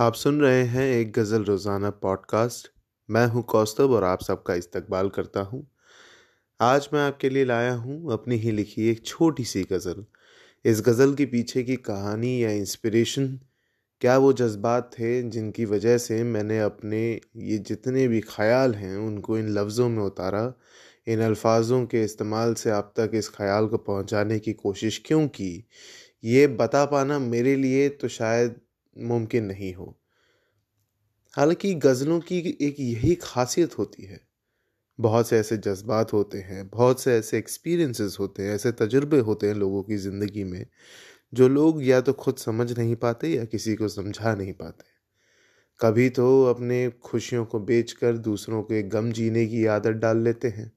आप सुन रहे हैं एक गज़ल रोज़ाना पॉडकास्ट मैं हूँ कौस्तब और आप सबका इस्तकबाल करता हूँ। आज मैं आपके लिए लाया हूँ अपनी ही लिखी एक छोटी सी गज़ल। इस गज़ल के पीछे की कहानी या इंस्पिरेशन क्या वो जज्बात थे जिनकी वजह से मैंने अपने ये जितने भी ख्याल हैं उनको इन लफ्ज़ों में उतारा? इन अल्फाजों के इस्तेमाल से आप तक इस ख्याल को पहुँचाने की कोशिश क्यों की? ये बता पाना मेरे लिए तो शायद मुमकिन नहीं हो। हालाँकि गज़लों की एक यही खासियत होती है। बहुत से ऐसे जज्बात होते हैं, बहुत से ऐसे एक्सपीरियंसेस होते हैं, ऐसे तजुर्बे होते हैं लोगों की ज़िंदगी में, जो लोग या तो खुद समझ नहीं पाते या किसी को समझा नहीं पाते। कभी तो अपने खुशियों को बेचकर दूसरों के गम जीने की आदत डाल लेते हैं,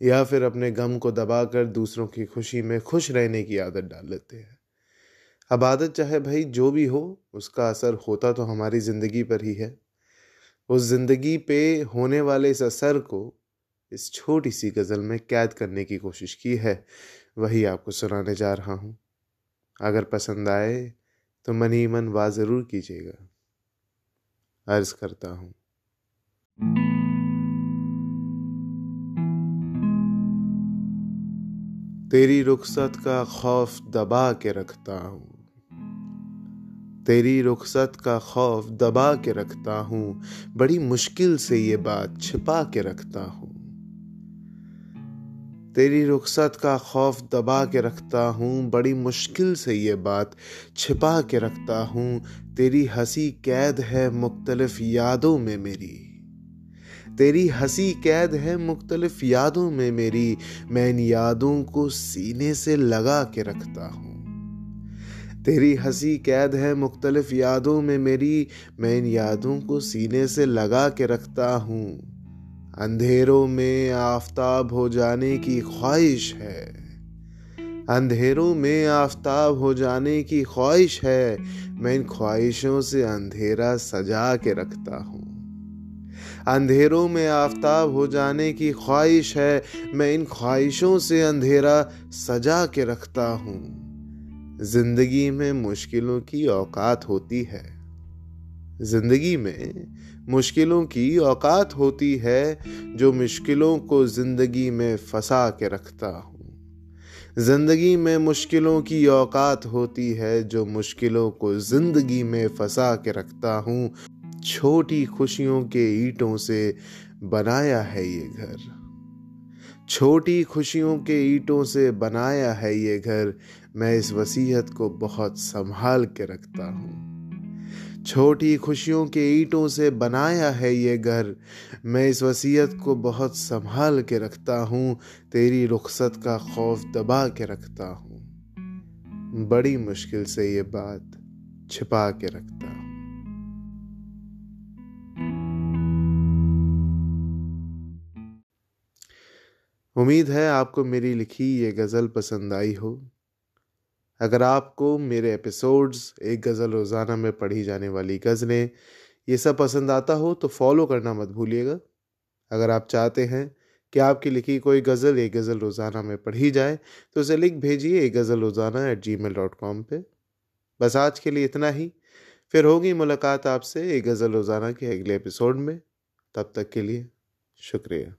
या फिर अपने गम को दबाकर दूसरों की खुशी में खुश रहने की आदत डाल लेते हैं। अब आदत चाहे भाई जो भी हो, उसका असर होता तो हमारी ज़िंदगी पर ही है। उस ज़िंदगी पे होने वाले इस असर को इस छोटी सी गज़ल में कैद करने की कोशिश की है, वही आपको सुनाने जा रहा हूँ। अगर पसंद आए तो मन ही मन वाह ज़रूर कीजिएगा। अर्ज़ करता हूँ। तेरी रुखसत का खौफ दबा के रखता हूँ। तेरी रुखसत का खौफ दबा के रखता हूँ, बड़ी मुश्किल से ये बात छिपा के रखता हूँ। तेरी रुखसत का खौफ दबा के रखता हूँ, बड़ी मुश्किल से ये बात छिपा के रखता हूँ, तेरी हँसी कैद है मुख्तलिफ़ यादों में मेरी। तेरी हँसी कैद है मुख्तलिफ़ यादों में मेरी, मैं इन यादों को सीने से लगा के रखता हूँ। तेरी हँसी कैद है, मुख्तलिफ़ यादों में मेरी। मैं इन यादों को सीने से लगा के रखता हूँ। अंधेरों में आफताब हो जाने की ख्वाहिश है। अंधेरों में आफताब हो जाने की ख्वाहिश है। मैं इन ख्वाहिशों से अंधेरा सजा के रखता हूँ। अंधेरों में आफताब हो जाने की ख्वाहिश है। मैं इन ख्वाहिशों से अंधेरा सजा के रखता हूँ। ज़िंदगी में मुश्किलों की औकात होती है। ज़िंदगी में मुश्किलों की औकात होती है जो मुश्किलों को ज़िंदगी में फंसा के रखता हूँ। ज़िंदगी में मुश्किलों की औकात होती है जो मुश्किलों को ज़िंदगी में फंसा के रखता हूँ। छोटी खुशियों के ईंटों से बनाया है ये घर। छोटी खुशियों के ईंटों से बनाया है ये घर, मैं इस वसीयत को बहुत संभाल के रखता हूँ। छोटी खुशियों के ईंटों से बनाया है ये घर, मैं इस वसीयत को बहुत संभाल के रखता हूँ, तेरी रुखसत का खौफ दबा के रखता हूँ। बड़ी मुश्किल से ये बात छिपा के रखता उम्मीद है आपको मेरी लिखी ये गज़ल पसंद आई हो। अगर आपको मेरे एपिसोड्स, एक गज़ल रोज़ाना में पढ़ी जाने वाली गज़लें, ये सब पसंद आता हो तो फॉलो करना मत भूलिएगा। अगर आप चाहते हैं कि आपकी लिखी कोई गज़ल एक गज़ल रोज़ाना में पढ़ी जाए तो उसे लिख भेजिए एक गज़ल रोज़ाना at ji mail dot com पर बस आज के लिए इतना ही। फिर होगी मुलाकात आपसे एक गज़ल रोज़ाना के अगले एपिसोड में। तब तक के लिए शुक्रिया।